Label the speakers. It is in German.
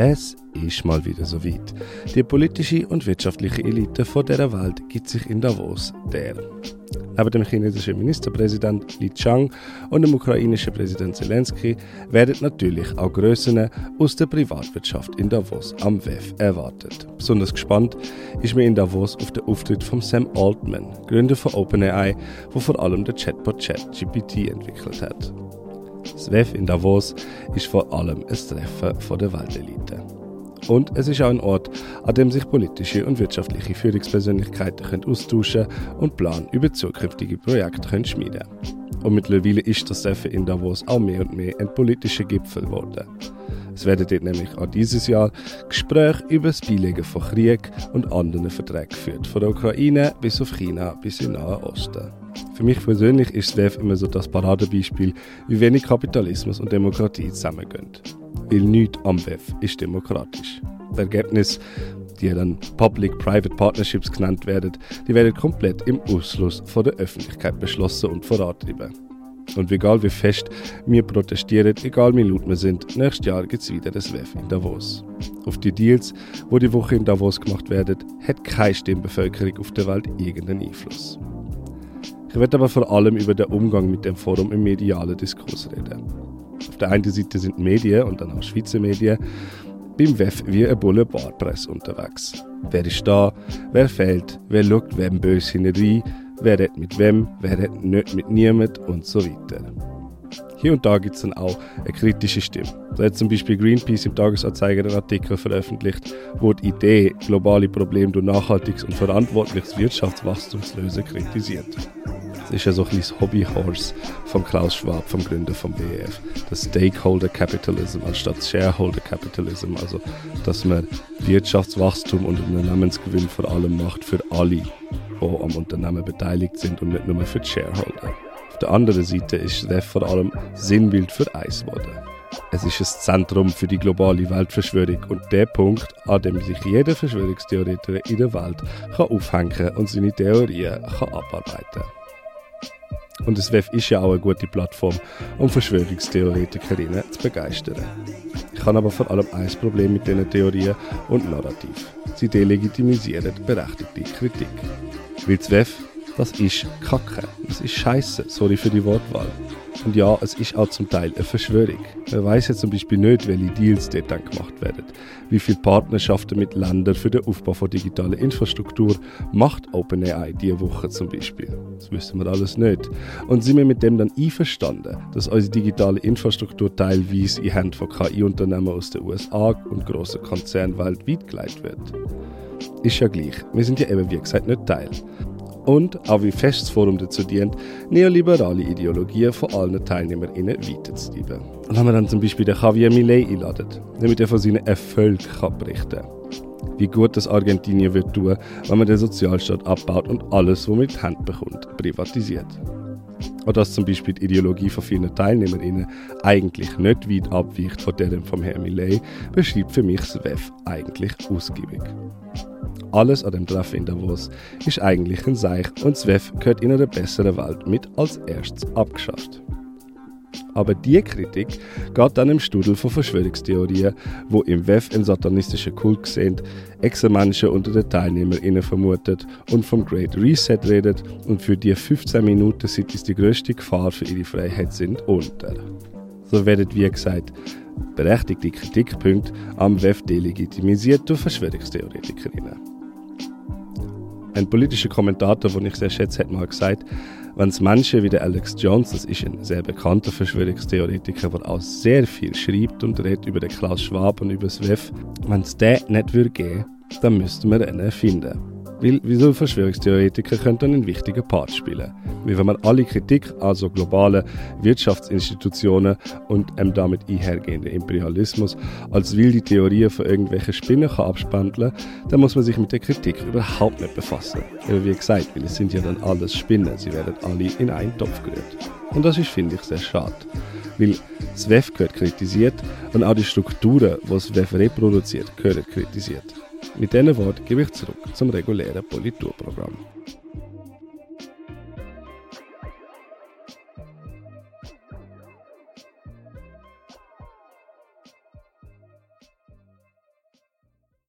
Speaker 1: Es ist mal wieder so weit. Die politische und wirtschaftliche Elite von dieser Welt gibt sich in Davos der. Neben dem chinesischen Ministerpräsident Li Chang und dem ukrainischen Präsident Zelensky werden natürlich auch Grössen aus der Privatwirtschaft in Davos am WEF erwartet. Besonders gespannt ist mir in Davos auf den Auftritt von Sam Altman, Gründer von OpenAI, wo vor allem der Chatbot ChatGPT entwickelt hat. Das WEF in Davos ist vor allem ein Treffen von der Weltelite. Und es ist auch ein Ort, an dem sich politische und wirtschaftliche Führungspersönlichkeiten können austauschen und Plan über zukünftige Projekte können schmieden Und mittlerweile ist das Treffen in Davos auch mehr und mehr ein politischer Gipfel geworden. Es werden dort nämlich auch dieses Jahr Gespräche über das Beilegen von Krieg und anderen Verträgen geführt, von der Ukraine bis auf China bis in Nahen Osten. Für mich persönlich ist SWEF immer so das Paradebeispiel, wie wenig Kapitalismus und Demokratie zusammengehen. Weil nichts am WEF ist demokratisch. Das Ergebnis, die dann Public-Private Partnerships genannt werden, die werden komplett im Ausschluss von der Öffentlichkeit beschlossen und vorantrieben. Und egal wie fest wir protestieren, egal wie laut wir sind, nächstes Jahr gibt es wieder das WEF in Davos. Auf die Deals, wo die Woche in Davos gemacht werden, hat keine Stimmbevölkerung auf der Welt irgendeinen Einfluss. Ich werde aber vor allem über den Umgang mit dem Forum im medialen Diskurs reden. Auf der einen Seite sind Medien und dann auch Schweizer Medien beim WEF wie eine Boulevardpresse unterwegs. Wer ist da, wer fehlt, wer schaut wem böse hinein, wer redet mit wem, wer redet nicht mit niemand und so weiter. Hier und da gibt es dann auch eine kritische Stimme. Da hat zum Beispiel Greenpeace im Tagesanzeiger einen Artikel veröffentlicht, wo die Idee, globale Probleme durch nachhaltiges und verantwortliches Wirtschaftswachstum zu lösen, kritisiert. Das ist ja so ein kleines Hobbyhorse von Klaus Schwab, vom Gründer vom BEF. Das Stakeholder Capitalism anstatt Shareholder Capitalism, also dass man Wirtschaftswachstum und Unternehmensgewinn vor allem macht für alle, die am Unternehmen beteiligt sind und nicht nur für die Shareholder. Auf der anderen Seite ist das vor allem Sinnbild für Eis geworden. Es ist ein Zentrum für die globale Weltverschwörung und der Punkt, an dem sich jeder Verschwörungstheoretiker in der Welt kann aufhängen und seine Theorien kann abarbeiten kann. Und das WEF ist ja auch eine gute Plattform, um Verschwörungstheoretikerinnen zu begeistern. Ich habe aber vor allem ein Problem mit diesen Theorien und Narrativ. Sie delegitimisieren berechtigte Kritik. Weil das WEF das ist Kacke. Das ist Scheiße. Sorry für die Wortwahl. Und ja, es ist auch zum Teil eine Verschwörung. Man weiß ja zum Beispiel nicht, welche Deals dort dann gemacht werden. Wie viele Partnerschaften mit Ländern für den Aufbau von digitaler Infrastruktur macht OpenAI diese Woche zum Beispiel. Das wissen wir alles nicht. Und sind wir mit dem dann einverstanden, dass unsere digitale Infrastruktur teilweise in Hände von KI-Unternehmen aus den USA und grossen Konzernen weltweit geleitet wird? Ist ja gleich. Wir sind ja eben, wie gesagt, nicht Teil und auch wie fest das Forum dazu dient, neoliberale Ideologien von allen TeilnehmerInnen weiterzutreiben. Und wenn man dann zum Beispiel den Javier Milei einladen, damit er von seinen Erfolgen berichten kann. Wie gut das Argentinien wird tun, wenn man den Sozialstaat abbaut und alles, was man mit Hand bekommt, privatisiert. Oder dass zum Beispiel die Ideologie von vielen TeilnehmerInnen eigentlich nicht weit abweicht von der vom Herrn Millet, beschreibt für mich das WEF eigentlich ausgiebig. Alles an dem Treffen in Davos ist eigentlich ein Seich und das WEF gehört in einer besseren Welt mit als erstes abgeschafft. Aber diese Kritik geht dann im Studel von Verschwörungstheorien, wo im WEF einen satanistischen Kult sehen, Exermenschen unter den TeilnehmerInnen vermutet und vom Great Reset redet und für die 15 Minuten, seit es die größte Gefahr für ihre Freiheit sind, unter. So werden, wie gesagt, berechtigte Kritikpunkte am WEF delegitimisiert durch Verschwörungstheoretikerinnen. Ein politischer Kommentator, den ich sehr schätze, hat mal gesagt, wenn es Menschen wie der Alex Jones, das ist ein sehr bekannter Verschwörungstheoretiker, der auch sehr viel schreibt und redet über den Klaus Schwab und über das WEF, wenn es den nicht würde geben, dann müssten wir einen finden. Weil wieso Verschwörungstheoretiker können dann einen wichtigen Part spielen. Wie wenn man alle Kritik also globale Wirtschaftsinstitutionen und einem damit einhergehenden Imperialismus als wilde Theorien von irgendwelchen Spinnen kann abspandeln, dann muss man sich mit der Kritik überhaupt nicht befassen. Aber wie gesagt, weil es sind ja dann alles Spinnen, sie werden alle in einen Topf gerührt. Und das ist, finde ich, sehr schade. Weil das WEF gehört kritisiert und auch die Strukturen, die das WEF reproduziert, gehören kritisiert. Mit diesen Worten gebe ich zurück zum regulären Politurprogramm.